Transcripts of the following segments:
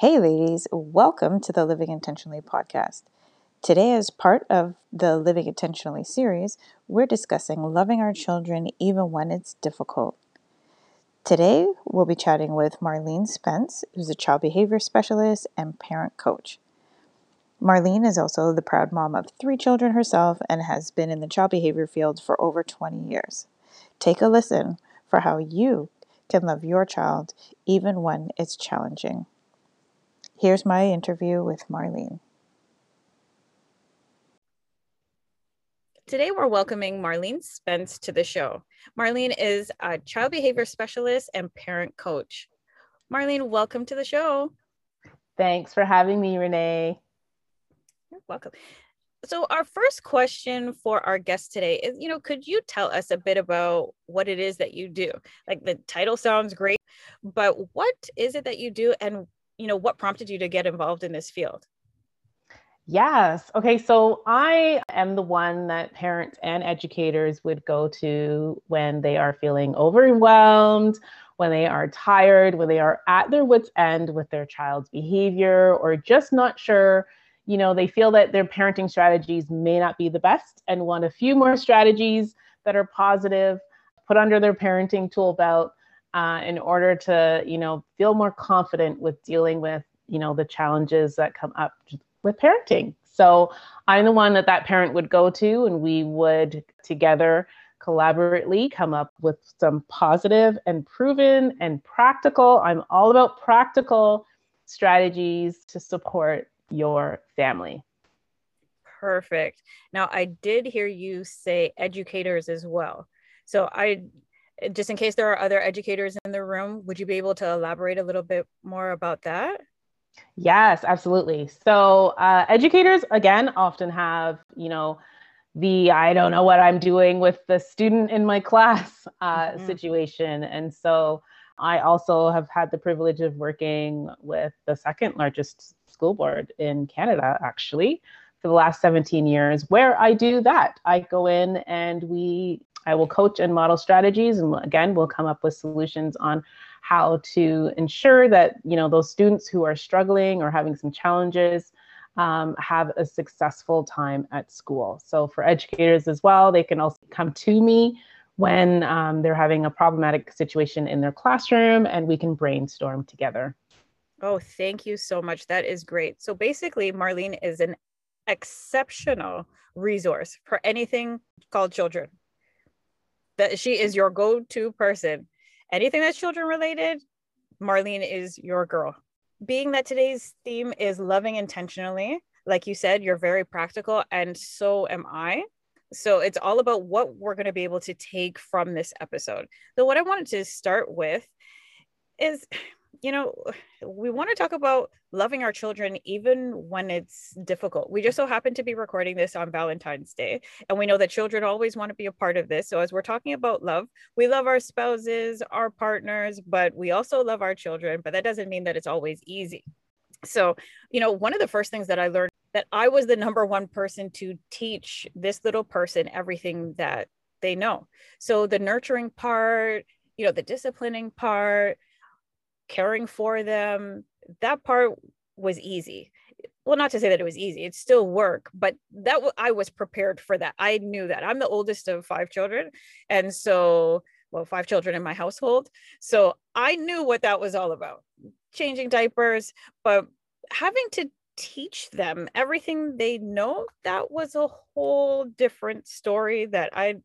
Hey, ladies, welcome to the Living Intentionally podcast. Today, as part of the Living Intentionally series, we're discussing loving our children even when it's difficult. Today, we'll be chatting with Marlene Spence, who's a child behavior specialist and parent coach. Marlene is also the proud mom of three children herself and has been in the child behavior field for over 20 years. Take a listen for how you can love your child even when it's challenging. Here's my interview with Marlene. Today, we're welcoming Marlene Spence to the show. Marlene is a child behavior specialist and parent coach. Marlene, welcome to the show. Thanks for having me, Renee. You're welcome. So, our first question for our guest today is you know, could you tell us a bit about what it is that you do? Like the title sounds great, but what is it that you do and you know what prompted you to get involved in this field Yes. Okay. So I am the one that parents and educators would go to when they are feeling overwhelmed, when they are tired, when they are at their wits' end with their child's behavior, or just not sure. You know, they feel that their parenting strategies may not be the best and want a few more strategies that are positive put under their parenting tool belt uh, in order to you know feel more confident with dealing with you know the challenges that come up with parenting. So i'm the one that that parent would go to and we would together collaboratively come up with some positive and proven and practical. I'm all about practical strategies to support your family. Perfect. Now i did hear you say educators as well. So i just in case there are other educators in the room, would you be able to elaborate a little bit more about that? Yes, absolutely. So, uh, educators, again, often have, you know, the I don't know what I'm doing with the student in my class uh, mm-hmm. situation. And so, I also have had the privilege of working with the second largest school board in Canada, actually, for the last 17 years, where I do that. I go in and we I will coach and model strategies, and again, we'll come up with solutions on how to ensure that you know those students who are struggling or having some challenges um, have a successful time at school. So for educators as well, they can also come to me when um, they're having a problematic situation in their classroom, and we can brainstorm together. Oh, thank you so much. That is great. So basically, Marlene is an exceptional resource for anything called children that she is your go-to person. Anything that's children related, Marlene is your girl. Being that today's theme is loving intentionally, like you said, you're very practical, and so am I. So it's all about what we're going to be able to take from this episode. So, what I wanted to start with is you know, we want to talk about loving our children even when it's difficult. We just so happen to be recording this on Valentine's Day, and we know that children always want to be a part of this. So, as we're talking about love, we love our spouses, our partners, but we also love our children. But that doesn't mean that it's always easy. So, you know, one of the first things that I learned that I was the number one person to teach this little person everything that they know. So, the nurturing part, you know, the disciplining part, caring for them that part was easy. Well not to say that it was easy it's still work but that w- I was prepared for that. I knew that. I'm the oldest of five children and so well five children in my household. So i knew what that was all about changing diapers but having to teach them everything they know that was a whole different story that i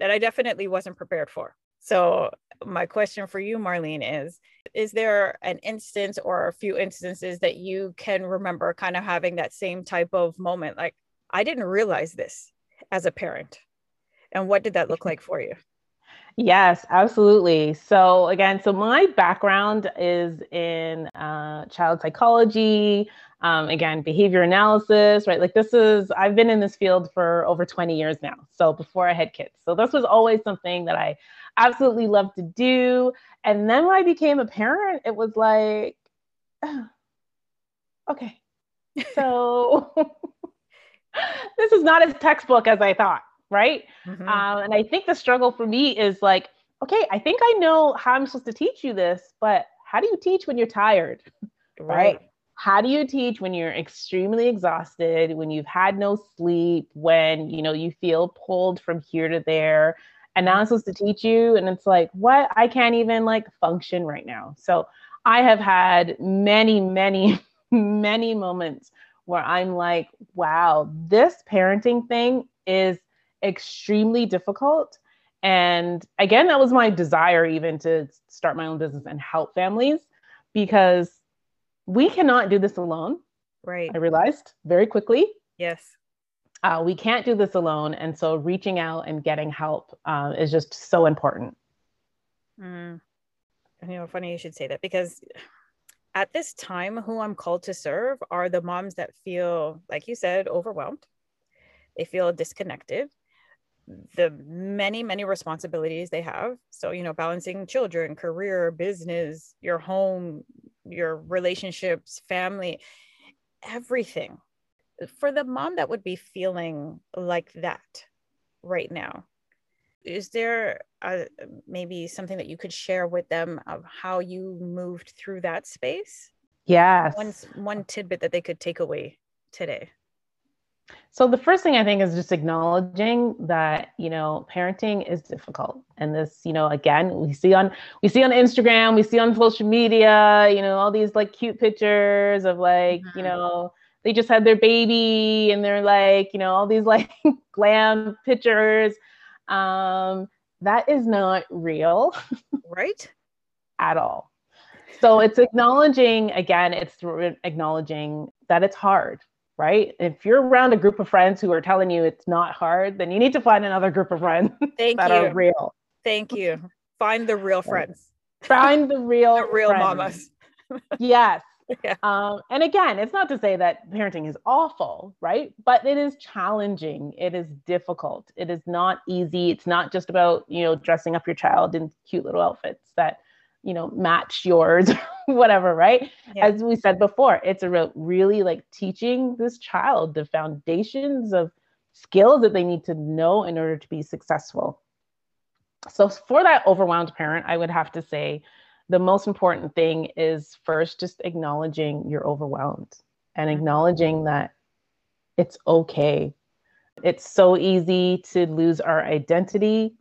that i definitely wasn't prepared for. So my question for you marlene is is there an instance or a few instances that you can remember kind of having that same type of moment like i didn't realize this as a parent and what did that look like for you Yes, absolutely. So, again, so my background is in uh, child psychology, um, again, behavior analysis, right? Like, this is, I've been in this field for over 20 years now. So, before I had kids. So, this was always something that I absolutely love to do. And then when I became a parent, it was like, oh, okay, so this is not as textbook as I thought, right? Mm-hmm. Um, and I think the struggle for me is like, okay, I think I know how I'm supposed to teach you this, but how do you teach when you're tired? right? How do you teach when you're extremely exhausted, when you've had no sleep, when you know you feel pulled from here to there? And now I'm supposed to teach you, and it's like, what? I can't even like function right now. So I have had many, many, many moments where I'm like, wow, this parenting thing is extremely difficult. And again, that was my desire even to start my own business and help families because we cannot do this alone. Right. I realized very quickly. Yes. Uh, we can't do this alone. And so reaching out and getting help uh, is just so important. Mm. You know, funny you should say that because at this time, who I'm called to serve are the moms that feel, like you said, overwhelmed. They feel disconnected. The many, many responsibilities they have. So, you know, balancing children, career, business, your home, your relationships, family, everything. For the mom that would be feeling like that right now, is there a, maybe something that you could share with them of how you moved through that space? Yes. One, one tidbit that they could take away today. So the first thing I think is just acknowledging that you know parenting is difficult, and this you know again we see on we see on Instagram, we see on social media, you know all these like cute pictures of like mm-hmm. you know they just had their baby and they're like you know all these like glam pictures. Um, that is not real, right? At all. So it's acknowledging again, it's acknowledging that it's hard right? If you're around a group of friends who are telling you it's not hard, then you need to find another group of friends Thank that you. are real. Thank you. Find the real friends. Find the real the real friends. mamas. yes. Yeah. Um, and again, it's not to say that parenting is awful, right? But it is challenging. It is difficult. It is not easy. It's not just about, you know, dressing up your child in cute little outfits that you know match yours whatever right yeah. as we said before it's a real, really like teaching this child the foundations of skills that they need to know in order to be successful so for that overwhelmed parent i would have to say the most important thing is first just acknowledging you're overwhelmed and mm-hmm. acknowledging that it's okay it's so easy to lose our identity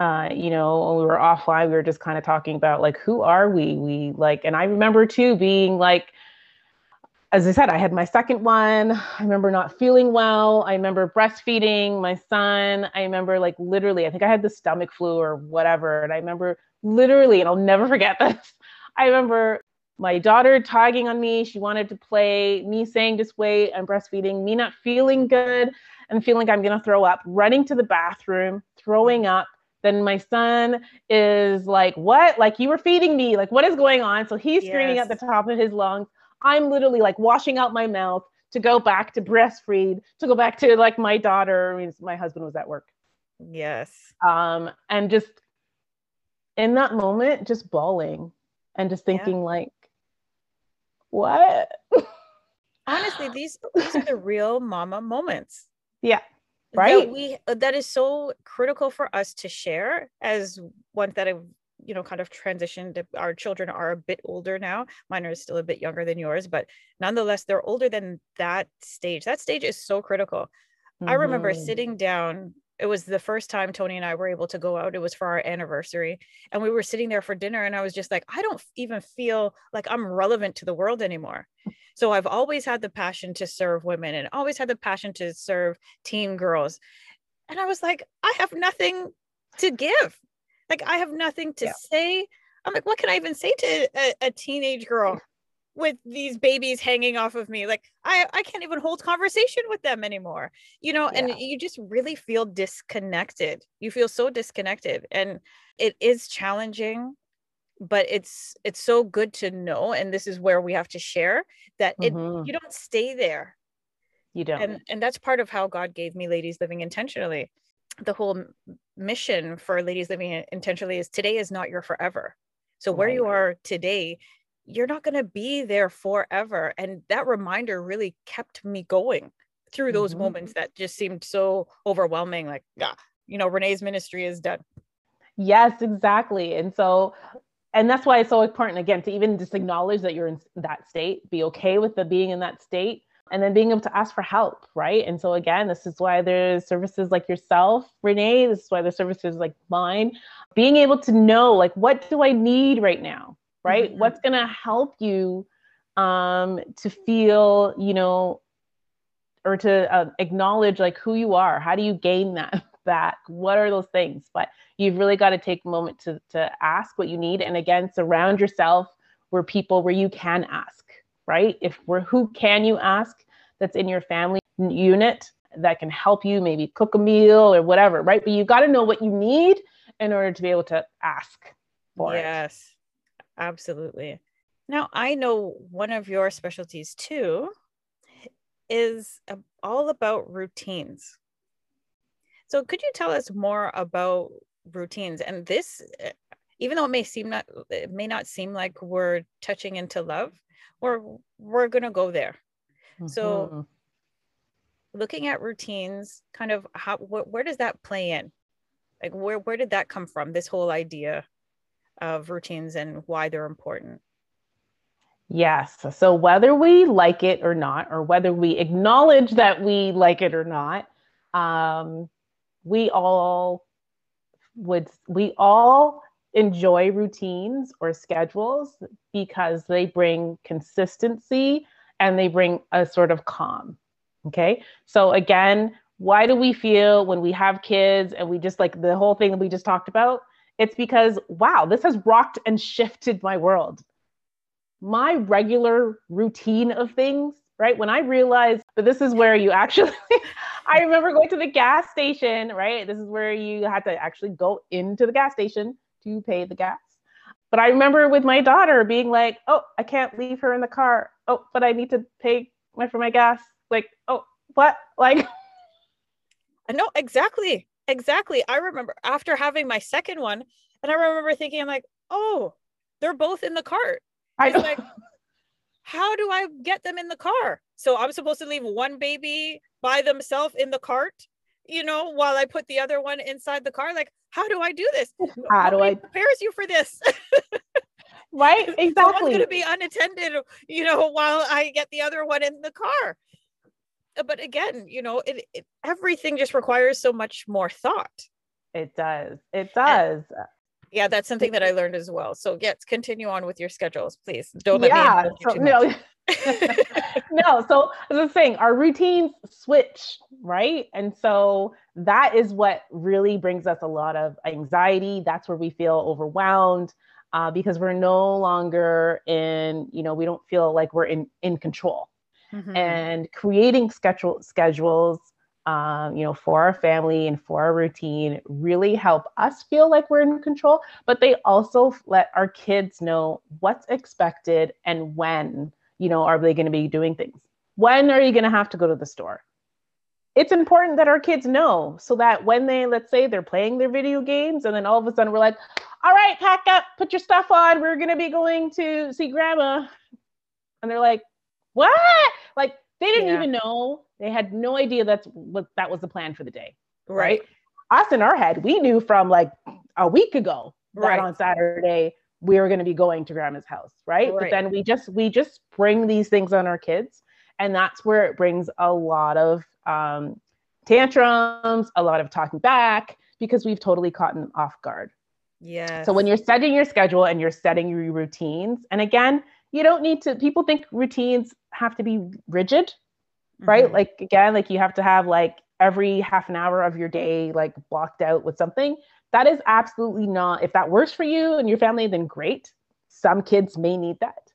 uh, you know, when we were offline, we were just kind of talking about like, who are we? We like, and I remember too being like, as I said, I had my second one. I remember not feeling well. I remember breastfeeding my son. I remember like literally, I think I had the stomach flu or whatever. And I remember literally, and I'll never forget this. I remember my daughter tagging on me. She wanted to play, me saying, just wait, I'm breastfeeding, me not feeling good and feeling like I'm going to throw up, running to the bathroom, throwing up then my son is like, What? Like, you were feeding me. Like, what is going on? So he's screaming yes. at the top of his lungs. I'm literally like washing out my mouth to go back to breastfeed, to go back to like my daughter. I mean, my husband was at work. Yes. Um, and just in that moment, just bawling and just thinking, yeah. like, what? Honestly, these these are the real mama moments. Yeah right that we uh, that is so critical for us to share as one that i've you know kind of transitioned our children are a bit older now mine are still a bit younger than yours but nonetheless they're older than that stage that stage is so critical mm-hmm. i remember mm-hmm. sitting down it was the first time Tony and I were able to go out. It was for our anniversary. And we were sitting there for dinner. And I was just like, I don't even feel like I'm relevant to the world anymore. So I've always had the passion to serve women and always had the passion to serve teen girls. And I was like, I have nothing to give. Like, I have nothing to yeah. say. I'm like, what can I even say to a, a teenage girl? With these babies hanging off of me like i i can't even hold conversation with them anymore you know yeah. and you just really feel disconnected you feel so disconnected and it is challenging but it's it's so good to know and this is where we have to share that it mm-hmm. you don't stay there you don't and and that's part of how god gave me ladies living intentionally the whole mission for ladies living intentionally is today is not your forever so where right. you are today you're not going to be there forever. And that reminder really kept me going through those mm-hmm. moments that just seemed so overwhelming. Like, yeah, you know, Renee's ministry is done. Yes, exactly. And so and that's why it's so important again to even just acknowledge that you're in that state, be okay with the being in that state, and then being able to ask for help, right? And so again, this is why there's services like yourself, Renee. This is why there's services like mine. Being able to know like what do I need right now, right? Mm-hmm. What's gonna help you um, to feel, you know, or to uh, acknowledge like who you are. How do you gain that back? What are those things? But you've really got to take a moment to to ask what you need, and again, surround yourself where people where you can ask right? If we're who can you ask that's in your family unit that can help you maybe cook a meal or whatever, right? But you got to know what you need in order to be able to ask for yes, it. Yes, absolutely. Now, I know one of your specialties too is all about routines. So, could you tell us more about routines? And this, even though it may seem not, it may not seem like we're touching into love, we're we're gonna go there. Mm-hmm. So looking at routines, kind of how wh- where does that play in? Like where where did that come from? This whole idea of routines and why they're important. Yes. So whether we like it or not, or whether we acknowledge that we like it or not, um, we all would we all enjoy routines or schedules because they bring consistency and they bring a sort of calm. Okay. So, again, why do we feel when we have kids and we just like the whole thing that we just talked about? It's because, wow, this has rocked and shifted my world. My regular routine of things, right? When I realized that this is where you actually, I remember going to the gas station, right? This is where you had to actually go into the gas station to pay the gas. But I remember with my daughter being like, oh, I can't leave her in the car. Oh, but I need to pay my, for my gas. Like, oh, what? Like, no, exactly. Exactly. I remember after having my second one, and I remember thinking, I'm like, oh, they're both in the cart. I like, how do I get them in the car? So I'm supposed to leave one baby by themselves in the cart, you know, while I put the other one inside the car. Like, how do I do this? How do I prepares you for this? right? Exactly. I'm going to be unattended, you know, while I get the other one in the car. Uh, but again, you know, it, it everything just requires so much more thought. It does. It does. And, yeah, that's something that I learned as well. So yes, continue on with your schedules, please. Don't let yeah, me. So, no, no. So the thing, our routines switch, right? And so that is what really brings us a lot of anxiety. That's where we feel overwhelmed uh, because we're no longer in, you know, we don't feel like we're in in control. Mm-hmm. And creating schedule schedules um, you know, for our family and for our routine really help us feel like we're in control, but they also let our kids know what's expected and when, you know, are they going to be doing things. When are you going to have to go to the store? It's important that our kids know so that when they, let's say, they're playing their video games, and then all of a sudden we're like, all right, pack up, put your stuff on. We're going to be going to see grandma. And they're like, what? Like, they didn't yeah. even know. They had no idea that's what that was the plan for the day. Right. right. Us in our head, we knew from like a week ago right. that on Saturday we were going to be going to grandma's house, right? right? But then we just we just bring these things on our kids, and that's where it brings a lot of um, tantrums, a lot of talking back because we've totally caught them off guard. Yeah. So when you're setting your schedule and you're setting your routines, and again, you don't need to people think routines have to be rigid right? Mm-hmm. like again like you have to have like every half an hour of your day like blocked out with something. That is absolutely not if that works for you and your family then great. Some kids may need that.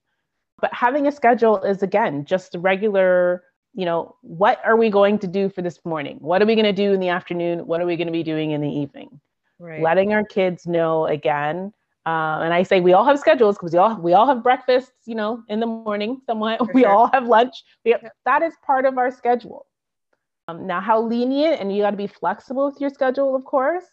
But having a schedule is again just a regular you know what are we going to do for this morning? What are we going to do in the afternoon? What are we going to be doing in the evening? Right. letting our kids know again uh, and I say we all have schedules because we all we all have breakfasts, you know, in the morning. Somewhat we sure. all have lunch. Have, that is part of our schedule. Um, now, how lenient and you got to be flexible with your schedule, of course,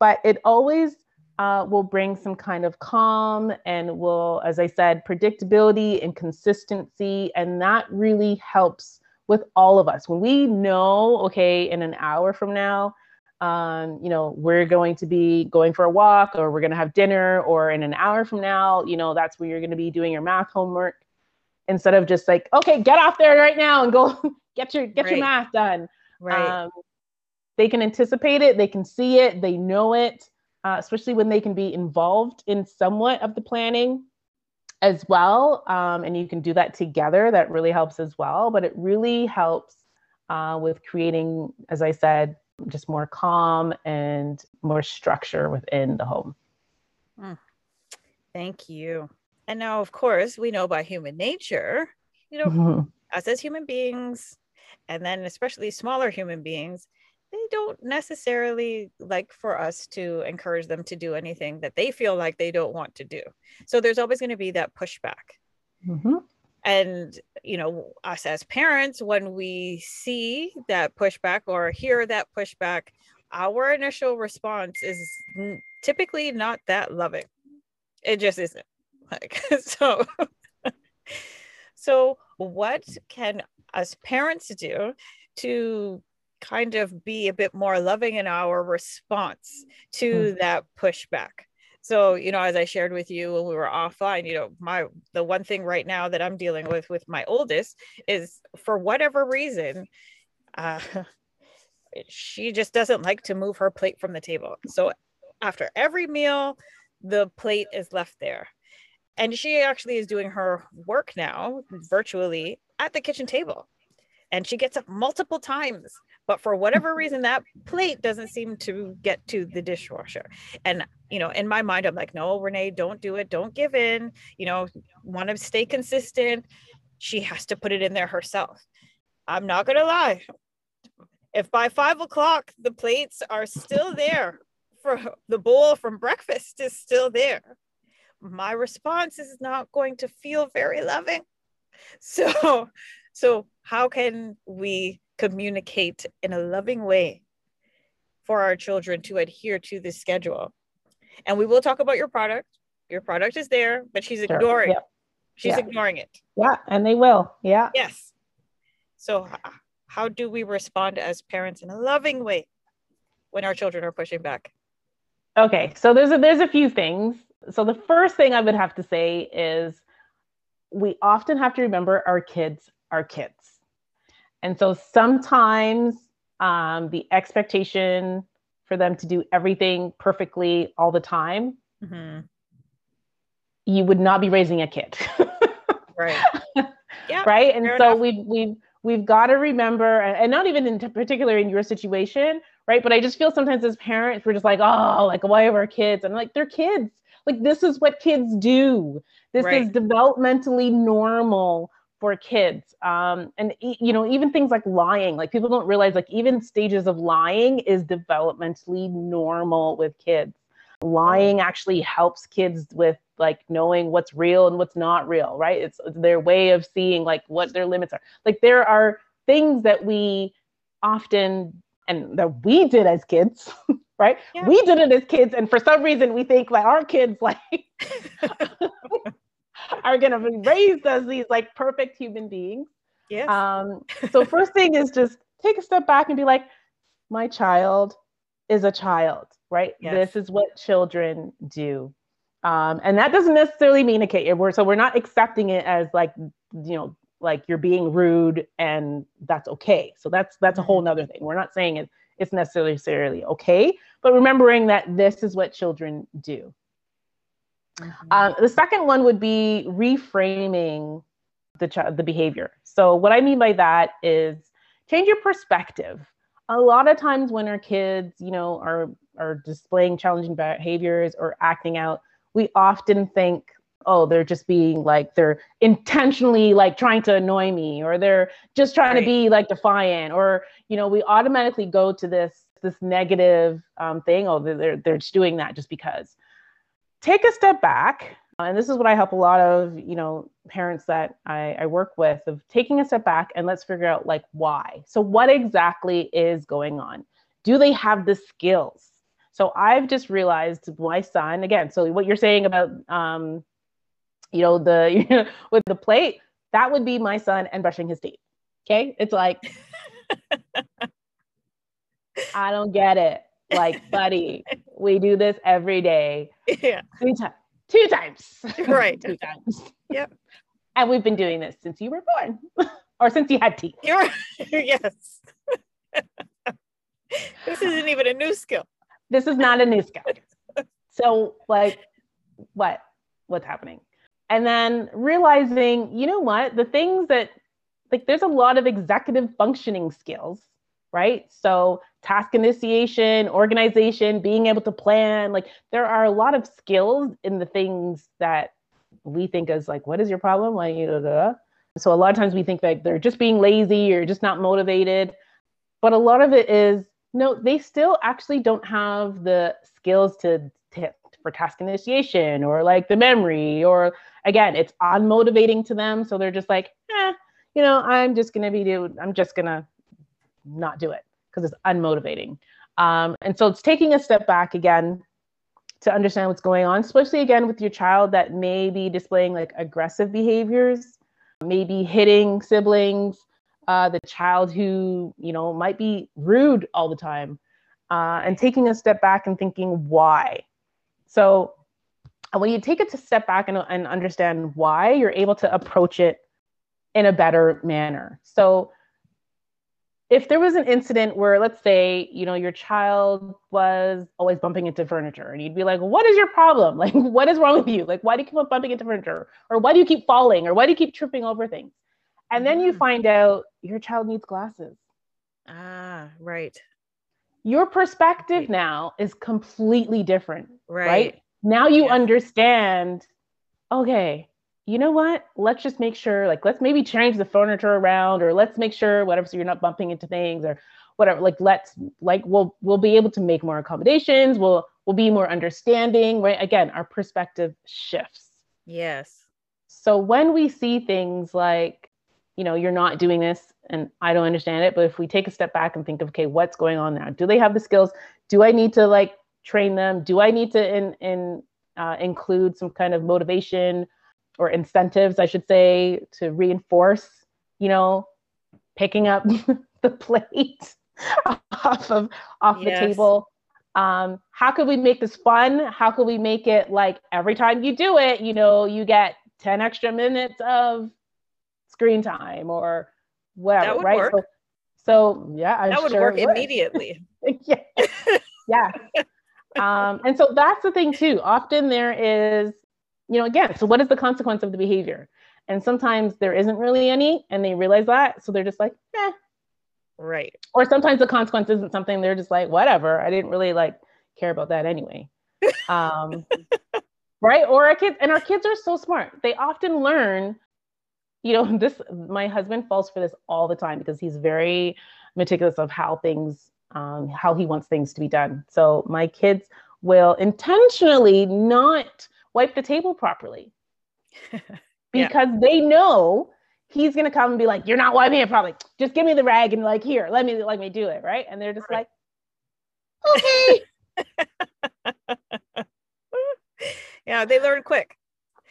but it always uh, will bring some kind of calm and will, as I said, predictability and consistency, and that really helps with all of us when we know. Okay, in an hour from now, um, you know, we're going to be going for a walk or we're going to have dinner or in an hour from now, you know, that's where you're going to be doing your math homework instead of just like, okay, get off there right now and go get your get right. your math done. Right. Um, they can anticipate it, they can see it, they know it, uh, especially when they can be involved in somewhat of the planning as well. Um, and you can do that together. That really helps as well. But it really helps uh, with creating, as I said, just more calm and more structure within the home. Mm. Thank you. And now, of course, we know by human nature, you know, mm-hmm. us as human beings, and then especially smaller human beings, they don't necessarily like for us to encourage them to do anything that they feel like they don't want to do. So there's always going to be that pushback. Mm-hmm. And, you know, us as parents, when we see that pushback or hear that pushback, our initial response is typically not that loving. It just isn't. Like, so, so what can us parents do to kind of be a bit more loving in our response to mm. that pushback so you know as i shared with you when we were offline you know my the one thing right now that i'm dealing with with my oldest is for whatever reason uh, she just doesn't like to move her plate from the table. So after every meal the plate is left there. And she actually is doing her work now virtually at the kitchen table. And she gets up multiple times but for whatever reason that plate doesn't seem to get to the dishwasher. And you know in my mind i'm like no renee don't do it. Don't give in. You know want to stay consistent. She has to put it in there herself. I'm not gonna lie. If by five o'clock the plates are still there for the bowl from breakfast is still there my response is not going to feel very loving. So so how can we communicate in a loving way for our children to adhere to this schedule. And we will talk about your product. Your product is there, but she's sure. ignoring. Yeah. She's yeah. ignoring it. Yeah, and they will. Yeah. Yes. So how do we respond as parents in a loving way when our children are pushing back? Okay, so there's a, there's a few things. So the first thing I would have to say is we often have to remember our kids are kids. And so sometimes um, the expectation for them to do everything perfectly all the time, mm-hmm. you would not be raising a kid. right. Yeah. right. And so we've we've we've got to remember, and not even in particular in your situation, right? But I just feel sometimes as parents, we're just like, oh, like why are our kids? And I'm like, they're kids. Like this is what kids do. This right. is developmentally normal for kids um, and you know even things like lying like people don't realize like even stages of lying is developmentally normal with kids. Lying actually helps kids with like knowing what's real and what's not real right? It's, their way of seeing like what their limits are. Like there are things that we often and that we did as kids right? Yeah. we did it as kids and for some reason we think like our kids like are going to be raised as these like perfect human beings. Yeah. Um, so first thing is just take a step back and be like, my child is a child, right? Yes. This is what children do. Um, and that doesn't necessarily mean okay, we're so we're not accepting it as like you know like you're being rude and that's okay. So that's that's a whole mm-hmm. nother thing. We're not saying it, it's necessarily okay, but remembering that this is what children do. Mm-hmm. Um, the second one would be reframing the ch- the behavior. So what I mean by that is change your perspective. A lot of times when our kids, you know, are are displaying challenging behaviors or acting out, we often think, oh, they're just being like they're intentionally like trying to annoy me, or they're just trying right. to be like defiant, or you know, we automatically go to this this negative um, thing. Oh, they're they're just doing that just because take a step back and this is what i help a lot of you know parents that I, I, work with of taking a step back and let's figure out like why. So what exactly is going on? Do they have the skills? So i've just realized my son again so what you're saying about um you know the you know, with the plate that would be my son and brushing his teeth okay? It's like i don't get it Like, buddy, we do this every day. Yeah. Two times. Two times. Right. Two times. Yep. And we've been doing this since you were born. or since you had teeth. You're yes. this isn't even a new skill. This is not a new skill. So, like, what? What's happening? And then realizing, you know what? The things that, like, there's a lot of executive functioning skills, right? So, task initiation, organization, being able to plan, like, there are a lot of skills in the things that we think as, like, what is your problem? Why you. So, a lot of times we think that they're just being lazy or just not motivated. But a lot of it is no, they still actually don't have the skills to, to for task initiation or like the memory or again, it's unmotivating to them. So they're just like, eh, you know, I'm just gonna be do I'm just gonna not do it because it's unmotivating. Um, and so it's taking a step back again to understand what's going on, especially again with your child that may be displaying like aggressive behaviors, maybe hitting siblings, uh, the child who you know might be rude all the time uh, and taking a step back and thinking why so when you take it a step back and, and understand why you're able to approach it in a better manner so if there was an incident where let's say you know your child was always bumping into furniture and you'd be like what is your problem like what is wrong with you like why do you keep on bumping into furniture or why do you keep falling or why do you keep tripping over things and then you Mhm. find out your child needs glasses. Ah, right. Your perspective now is completely different, right? Right. Now you understand, okay, you know what? Let's just make sure, like, let's maybe change the furniture around, or let's make sure whatever, so you're not bumping into things or whatever. Like, let's like we'll we'll be able to make more accommodations, we'll we'll be more understanding, right? Again, our perspective shifts. Yes. So when we see things like, you know, you're not doing this and I don't understand it, but if we take a step back and think of, okay, what's going on now? Do they have the skills? Do I need to like train them? Do I need to in, in uh, include some kind of motivation or incentives, I should say, to reinforce, you know, picking up the plate off of off Yes. the table? Um, how could we make this fun? How could we make it like every time you do it, you know, you get 10 extra minutes of screen time or whatever, That would right? work. So, so yeah, I'm that would sure work would. immediately. yeah. yeah. Um, and so that's the thing too. Often there is, you know, again, so what is the consequence of the behavior? And sometimes there isn't really any, and they realize that. So they're just like, eh. Right. Or sometimes the consequence isn't something they're just like, whatever. I didn't really like care about that anyway. Um, right. Or our kids, and our kids are so smart. They often learn, you know, this, my husband falls for this all the time because he's very meticulous of how things um, how he wants things to be done. So my kids will intentionally not wipe the table properly Yeah. because they know he's gonna come and be like, "You're not wiping it properly. Just give me the rag and like here, let me let me do it, right?" And they're just Right. like, "Okay." yeah, they learn quick.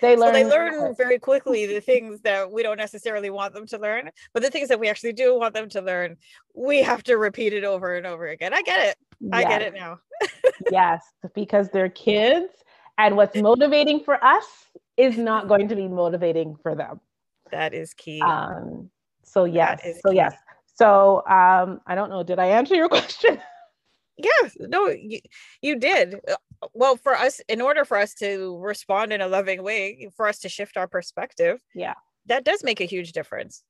They So learn. they learn very quickly the things that we don't necessarily want them to learn, but the things that we actually do want them to learn, we have to repeat it over and over again. I get it. I get it now. Yes, because they're kids, and what's motivating for us is not going to be motivating for them. That is key. Um, so yes, so key. yes. So um, I don't know. Did I answer your question? Yes, no, you, you did. Well, for us, in order for us to respond in a loving way, for us to shift our perspective, Yeah. that does make a huge difference.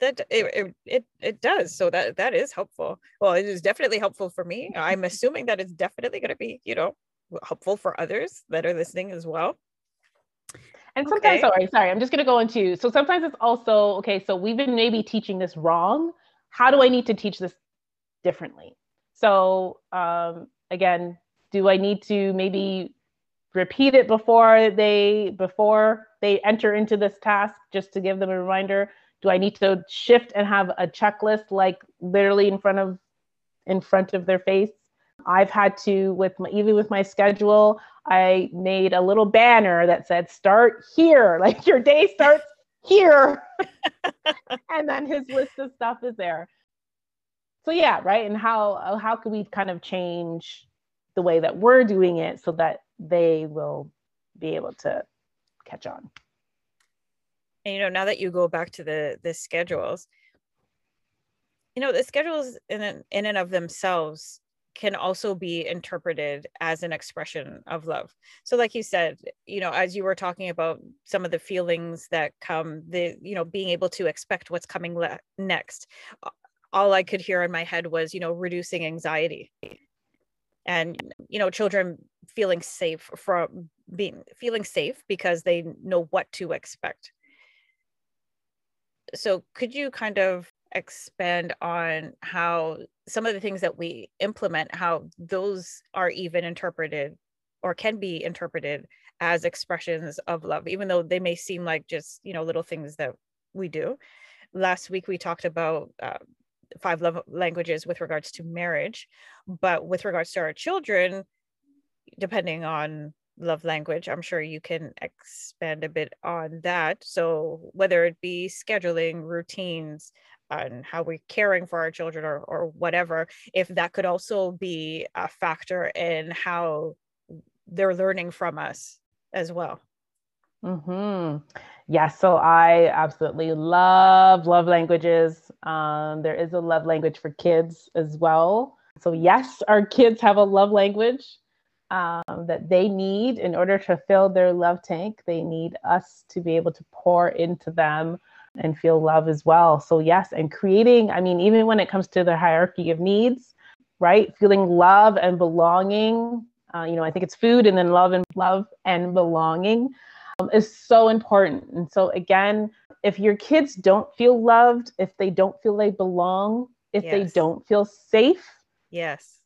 That it, it it it does. So that that is helpful. Well, it is definitely helpful for me. I'm assuming that it's definitely going to be, you know, helpful for others that are listening as well. And sometimes, Okay. sorry, sorry, I'm just going to go into. So sometimes it's also okay. So we've been maybe teaching this wrong. How do I need to teach this differently? So um, again, do I need to maybe repeat it before they before they enter into this task, just to give them a reminder? Do I need to shift and have a checklist like literally in front of in front of their face? I've had to with my, even with my schedule, I made a little banner that said start here, like your day starts here. and then his list of stuff is there. so yeah, right. And how how can we kind of change the way that we're doing it so that they will be able to catch on. And you know, now that you go back to the the schedules, you know, the schedules in in and of themselves can also be interpreted as an expression of love. So like you said, you know, as you were talking about some of the feelings that come the you know, being able to expect what's coming le- next. All I could hear in my head was, you know, reducing anxiety. And you know, children feeling safe from being feeling safe because they know what to expect. So could you kind of expand on how some of the things that we implement how those are even interpreted or can be interpreted as expressions of love even though they may seem like just you know little things that we do. Last week we talked about uh, five love languages with regards to marriage but with regards to our children depending on love language i'm sure you can expand a bit on that. So whether it be scheduling routines and how we're caring for our children or, or whatever if that could also be a factor in how they're learning from us as well. Hmm yeah so i absolutely love love languages. Um, there is a love language for kids as well. So yes our kids have a love language um, that they need in order to fill their love tank. They need us to be able to pour into them and feel love as well. So, yes, and creating, I mean, even when it comes to the hierarchy of needs, right? Feeling love and belonging. Uh, you know, I think it's food and then love and love and belonging um, is so important. And so, again, if your kids don't feel loved, if they don't feel they belong, if yes. they don't feel safe, yes,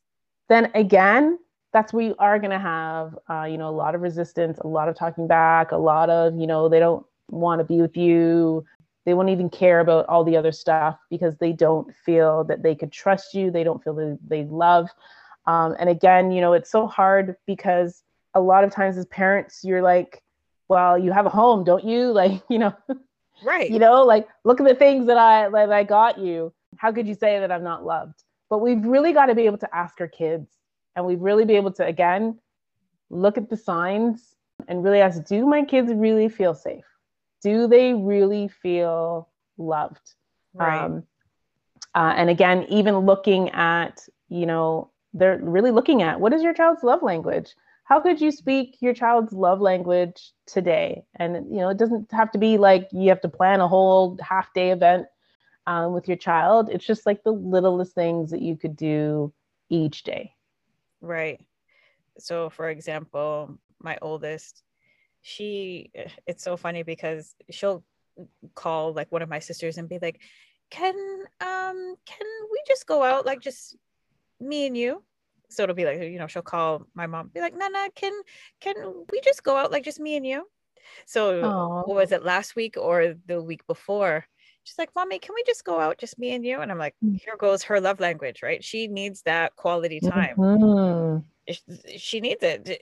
then again, that's where you are going to have, uh, you know, a lot of resistance, a lot of talking back, a lot of, you know, they don't want to be with you. They won't even care about all the other stuff because they don't feel that they could trust you. They don't feel that they love. Um, and again, you know, it's so hard because a lot of times as parents, you're like, well, you have a home, don't you? Like, you know, right. You know, like look at the things that I that I got you. How could you say that I'm not loved? But we've really got to be able to ask our kids and we've really be able to again look at the signs and really ask do my kids really feel safe do they really feel loved? Right. Um, uh, and again even looking at you know they're really looking at what is your child's love language? How could you speak your child's love language today? And you know it doesn't have to be like you have to plan a whole half day event um, with your child. It's just like the littlest things that you could do each day. Right. So, for example, my oldest, she, it's so funny because she'll call like one of my sisters and be like, "Can um can we just go out like just me and you?" So it'll be like you know she'll call my mom, be like, "Nana, can can we just go out like just me and you?" So Aww. what was it last week or the week before? she's like, Mommy, can we just go out, just me and you? And I'm like, mm. here goes her love language, right? She needs that quality time. Mm-hmm. She needs it,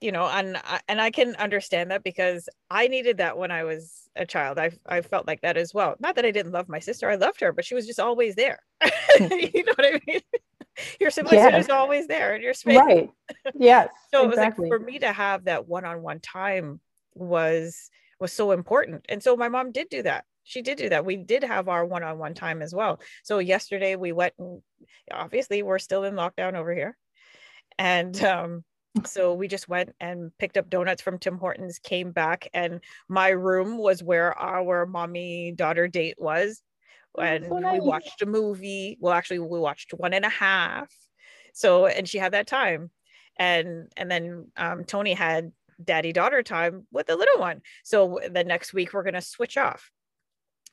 you know, and and I can understand that because I needed that when I was a child. I I felt like that as well. Not that I didn't love my sister, I loved her, but she was just always there. you know what I mean? Your sibling yes. is always there in your space. Right. Yes. so it was like for me to have that one-on-one time was was so important. And so my mom did do that she did do that. We did have our one-on-one time as well. So yesterday we went and obviously we're still in lockdown over here. And um, so we just went and picked up donuts from Tim Hortons, came back, and my room was where our mommy daughter date was. And so nice. we watched a movie. Well, actually, we watched one and a half. So, and she had that time. And and then um, Tony had daddy daughter time with the little one. So the next week we're gonna switch off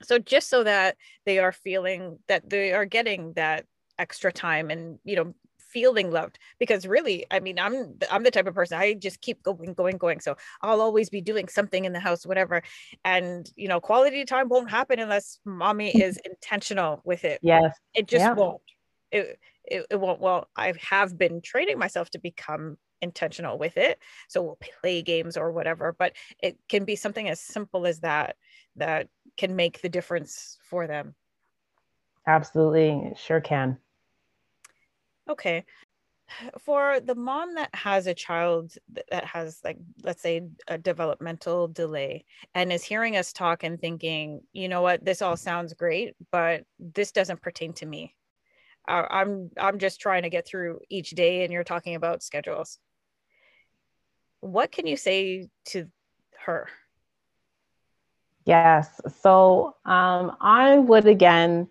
so just so that they are feeling that they are getting that extra time and you know feeling loved because really i mean i'm i'm the type of person i just keep going going going so i'll always be doing something in the house whatever and you know quality time won't happen unless mommy is intentional with it. Yes. It just yeah. won't. It, it, it won't well i have been training myself to become intentional with it so we'll play games or whatever but it can be something as simple as that that can make the difference for them. Absolutely sure can Okay. For the mom that has a child that has, like, let's say, a developmental delay and is hearing us talk and thinking, you know what, this all sounds great, but this doesn't pertain to me. I'm I'm just trying to get through each day, and you're talking about schedules. What can you say to her? Yes. So um, I would again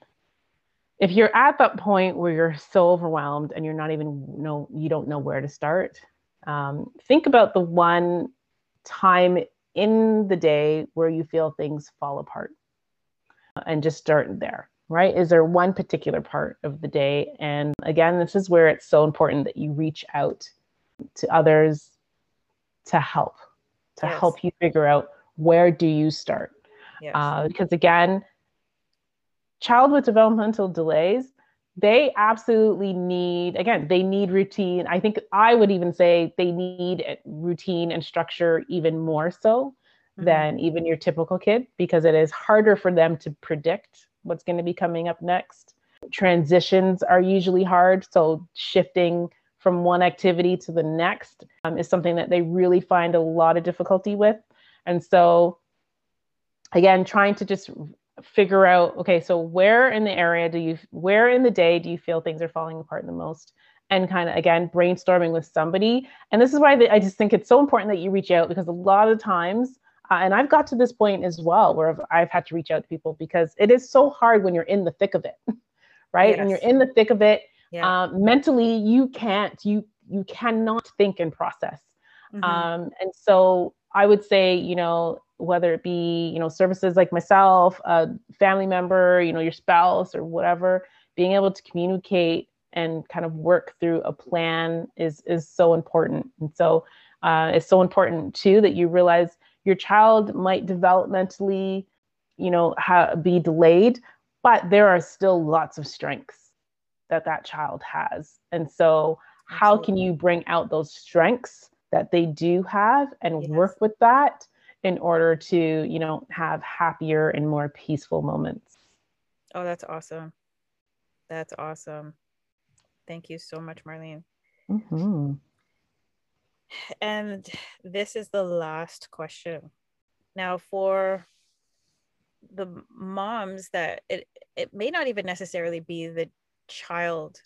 if you're at that point where you're so overwhelmed and you're not even know you don't know where to start um, think about the one time in the day where you feel things fall apart and just start there right is there one particular part of the day and again this is where it's so important that you reach out to others to help to yes. help you figure out where do you start yes. uh, because again child with developmental delays, they absolutely need, again, they need routine. I think I would even say they need routine and structure even more so mm-hmm. than even your typical kid because it is harder for them to predict what's going to be coming up next. Transitions are usually hard. So shifting from one activity to the next um, is something that they really find a lot of difficulty with. And so, again, trying to just figure out okay so where in the area do you where in the day do you feel things are falling apart the most and kind of again brainstorming with somebody and this is why i just think it's so important that you reach out because a lot of times uh, and i've got to this point as well where I've, I've, had to reach out to people because it is so hard when you're in the thick of it right yes. and you're in the thick of it yeah. um, mentally you can't you you cannot think and process mm-hmm. um, and so i would say you know whether it be you know services like myself a family member you know your spouse or whatever being able to communicate and kind of work through a plan is is so important. And so uh, it's so important too that you realize your child might developmentally you know ha- be delayed but there are still lots of strengths that that child has. And so how can you bring out those strengths that they do have and yes. work with that in order to, you know, have happier and more peaceful moments. Oh, that's awesome. That's awesome. Thank you so much, Marlene. Mm-hmm. And this is the last question. Now, for the moms that it, it may not even necessarily be the child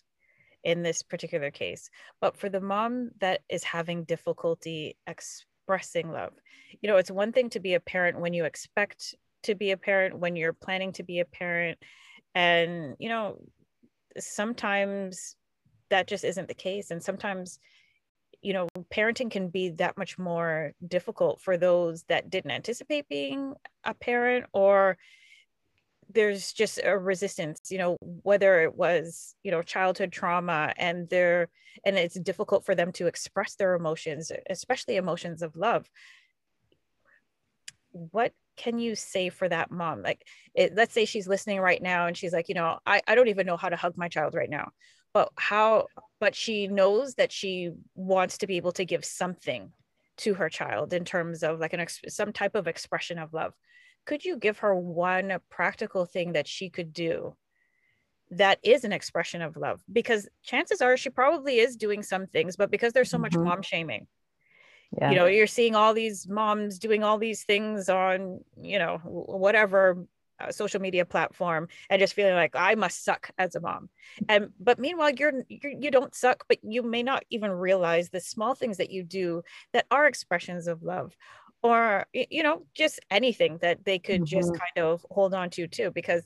in this particular case, but for the mom that is having difficulty ex- expressing love. You know, it's one thing to be a parent when you expect to be a parent, when you're planning to be a parent. And, you know, sometimes that just isn't the case. And sometimes, you know, parenting can be that much more difficult for those that didn't anticipate being a parent or there's just a resistance you know whether it was you know childhood trauma and they're and it's difficult for them to express their emotions especially emotions of love. What can you say for that mom? Like it, let's say she's listening right now and she's like you know I, I don't even know how to hug my child right now. But how but she knows that she wants to be able to give something to her child in terms of like an some type of expression of love could you give her one practical thing that she could do that is an expression of love because chances are she probably is doing some things but because there's so mm-hmm. much mom shaming yeah. you know you're seeing all these moms doing all these things on you know whatever uh, social media platform and just feeling like I must suck as a mom. And but meanwhile, you're, you're you don't suck, but you may not even realize the small things that you do that are expressions of love or you know just anything that they could mm-hmm. just kind of hold on to too because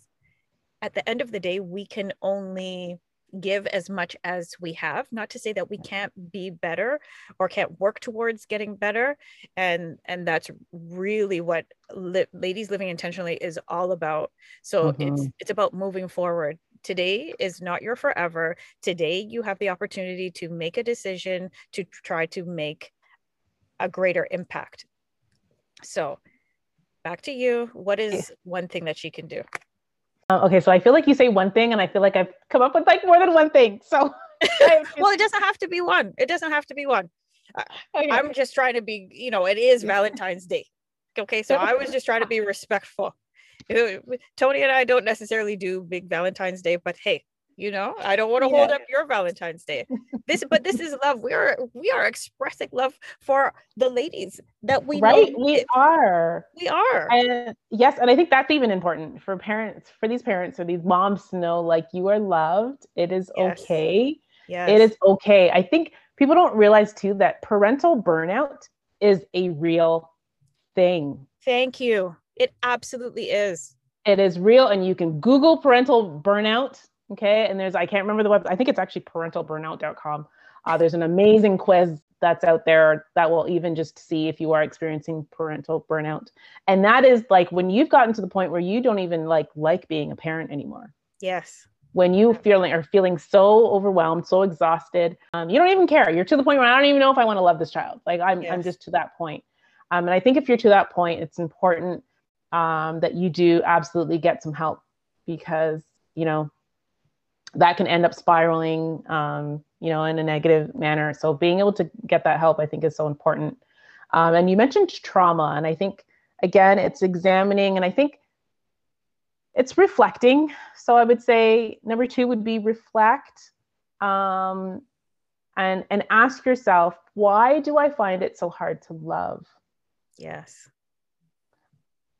at the end of the day we can only give as much as we have. Not to say that we can't be better or can't work towards getting better and and that's really what li- ladies living intentionally is all about. So mm-hmm. it's it's about moving forward. Today is not your forever. Today you have the opportunity to make a decision to try to make a greater impact so back to you. What is one thing that she can do? Uh, okay, so I feel like you say one thing, and I feel like I've come up with like more than one thing. So, well, it doesn't have to be one. It doesn't have to be one. Okay. I'm just trying to be, you know, it is Valentine's Day. Okay, so I was just trying to be respectful. Tony and I don't necessarily do big Valentine's Day, but hey, you know i don't want to Yeah. hold up your valentine's day this but this is love we are we are expressing love for the ladies that we right? know We are. we are And yes, and I think that's even important for parents, for these parents or these moms to know like you are loved. It is Yes. okay. yes It is okay. I think people don't realize too that parental burnout is a real thing. thank you it absolutely is It is real, and you can Google parental burnout. Okay. And there's, I can't remember the web, I think it's actually parentalburnout.com. Uh, there's an amazing quiz that's out there that will even just see if you are experiencing parental burnout. And that is like when you've gotten to the point where you don't even like like being a parent anymore. yes When you feeling are feeling so overwhelmed, so exhausted, um, you don't even care. You're to the point where I don't even know if I want to love this child. Like I'm, I'm just to that point. Um, and I think if you're to that point, it's important um, that you do absolutely get some help because you know that can end up spiraling um, you know in a negative manner. So being able to get that help i think is so important. Um, and you mentioned trauma and i think again it's examining and i think it's reflecting. So i would say number two would be reflect um, and and ask yourself why do i find it so hard to love? Yes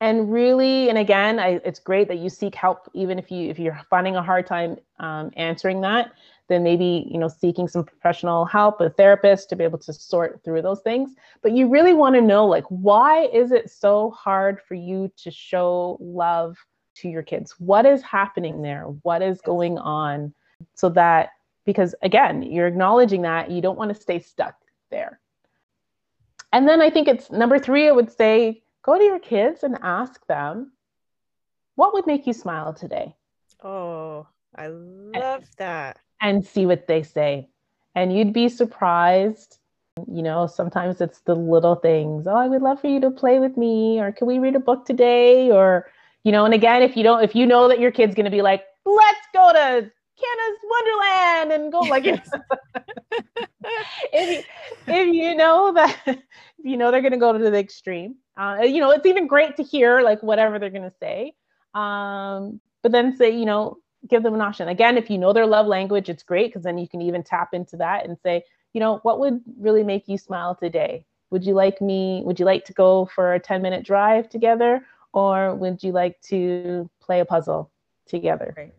and really and again I, it's great that you seek help even if you if you're finding a hard time um, answering that then maybe you know seeking some professional help a therapist to be able to sort through those things. But you really want to know like why is it so hard for you to show love to your kids? What is happening there? What is going on? So that because again you're acknowledging that you don't want to stay stuck there. And then i think it's number three i would say go to your kids and ask them what would make you smile today? Oh i love that. and see what they say. And you'd be surprised you know sometimes it's the little things oh i would love for you to play with me or can we read a book today? or you know and again if you don't if you know that your kid's going to be like let's go to Canada's Wonderland and go like if you, if you know that if you know they're going to go to the extreme uh, you know it's even great to hear like whatever they're going to say um, but then say you know give them an option. Again if you know their love language it's great because then you can even tap into that and say you know what would really make you smile today? Would you like me would you like to go for a 10 minute drive together or would you like to play a puzzle together? Right.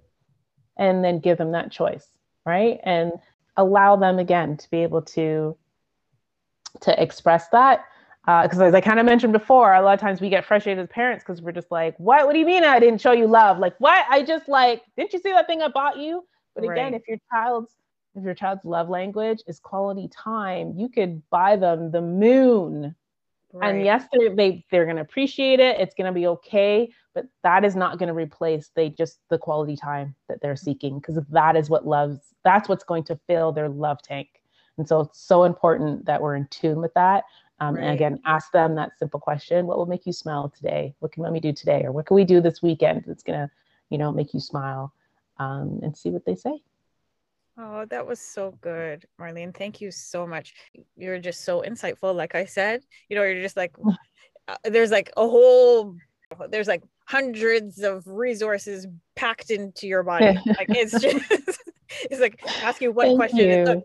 and then give them that choice right? And allow them again to be able to to express that. Uh, because as i kind of mentioned before a lot of times we get frustrated as parents because we're just like what? What do you mean i didn't show you love? Like what? I just like didn't you see that thing i bought you? But again Right. if your child's if your child's love language is quality time you could buy them the moon. And yes they're, they they're going to appreciate it. It's going to be okay but that is not going to replace they just the quality time that they're seeking because that is what loves that's what's going to fill their love tank. And so it's so important that we're in tune with that. Um, and again ask them that simple question what will make you smile today? What can mommy do today? Or what can we do this weekend that's going to you know make you smile? Um, and see what they say. Oh, that was so good, Marlene. Thank you so much. You're just so insightful. Like I said, you know, you're just like, uh, there's like a whole, there's like hundreds of resources packed into your body. like it's just, it's like ask you one Thank question. you. look,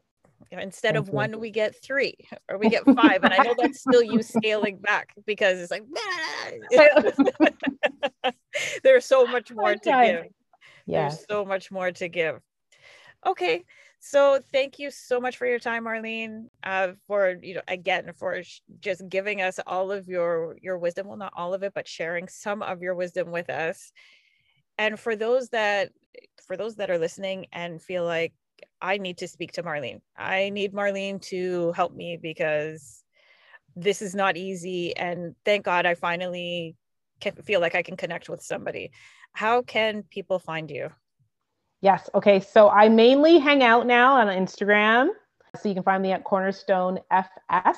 you know, instead of you. one, we get three or we get five. And I know that's still you scaling back because it's like, there's so much more to give yeah there's so much more to give okay so thank you so much for your time marlene uh, for you know again for sh- just giving us all of your your wisdom. Well not all of it but sharing some of your wisdom with us. And for those that for those that are listening and feel like i need to speak to marlene i need marlene to help me because this is not easy. And thank god i finally can feel like i can connect with somebody. How can people find you Yes. Okay. So I mainly hang out now on Instagram. So you can find me at Cornerstone FS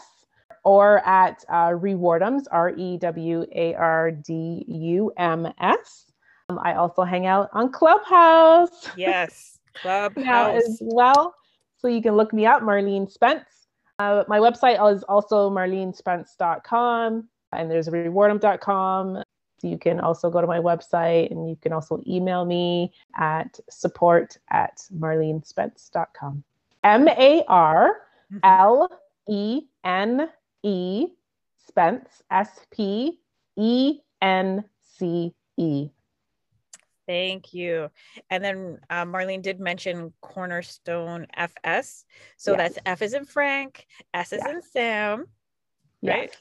or at uh, Rewardums, R E W A R D U M S. Um, I also hang out on Clubhouse yes now clubhouse as well. So you can look me up, Marlene Spence. Uh, my website is also marlenespence.com and there's rewardum.com. You can also go to my website and you can also email me at support at marlenespence.com. M A R L E N E Spence, S P E N C E. Thank you. And then uh, Marlene did mention Cornerstone FS. So yes. that's F is in Frank, S is yes. in Sam, right? Yes.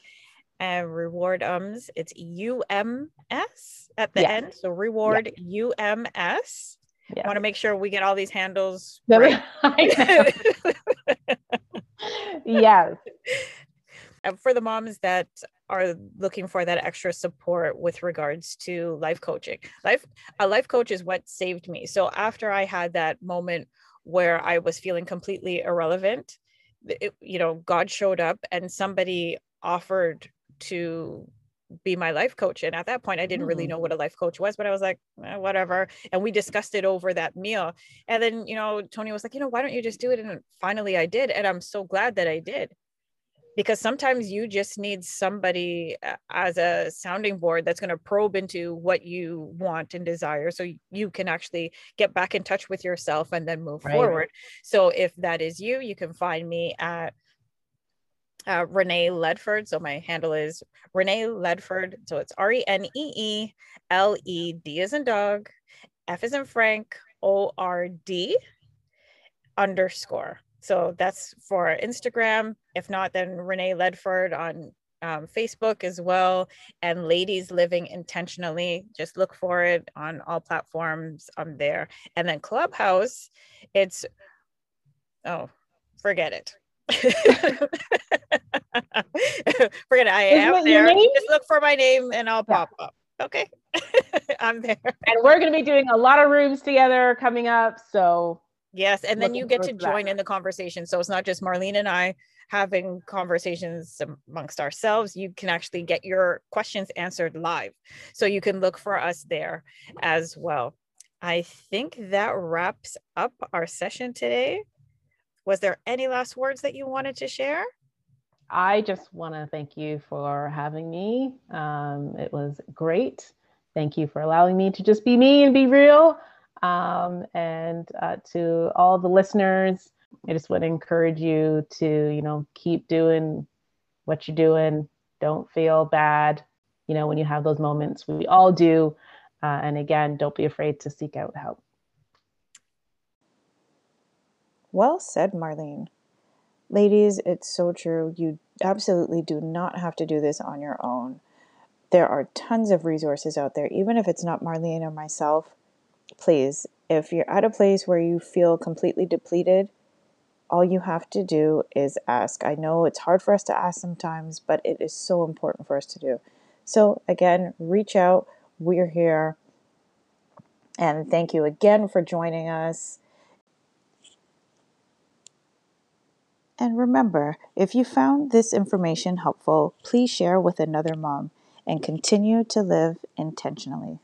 And reward ums, it's UMS at the end. So reward UMS. I want to make sure we get all these handles right. yes. for the moms that are looking for that extra support with regards to life coaching. Life a life coach is what saved me. So after I had that moment where I was feeling completely irrelevant, it, you know, God showed up and somebody offered to be my life coach. And at that point, I didn't really mm. know what a life coach was, but I was like, eh, whatever. And we discussed it over that meal. And then, you know, Tony was like, you know, why don't you just do it? And finally I did. And I'm so glad that I did because sometimes you just need somebody uh, as a sounding board that's going to probe into what you want and desire so you can actually get back in touch with yourself and then move right. forward so if that is you you can find me at uh, Renee Ledford. So my handle is Renee Ledford. So it's R E N E E L E D as in dog, F is in Frank, O R D underscore. So that's for Instagram. If not, then Renee Ledford on um, Facebook as well, and Ladies Living Intentionally. Just look for it on all platforms. I'm there. And then Clubhouse, it's oh, forget it. Forget it. I am there. Just look for my name and I'll pop up. Okay. I'm there. And we're going to be doing a lot of rooms together coming up. So Yes, and then you get to join in the conversation. So it's not just Marlene and I having conversations amongst ourselves. You can actually get your questions answered live. So you can look for us there as well. I think that wraps up our session today. Was there any last words that you wanted to share? I just want to thank you for having me. Um, it was great. Thank you for allowing me to just be me and be real. Um, and uh, to all the listeners, I just would encourage you to, you know, keep doing what you're doing. Don't feel bad, you know, when you have those moments. We all do. Uh, and again, don't be afraid to seek out help. Well said, Marlene. Ladies, it's so true. You absolutely do not have to do this on your own. There are tons of resources out there, even if it's not Marlene or myself please, if you're at a place where you feel completely depleted, all you have to do is ask. I know it's hard for us to ask sometimes, but it is so important for us to do. So, again, reach out. We're here. And thank you again for joining us. And remember, if you found this information helpful, please share with another mom and continue to live intentionally.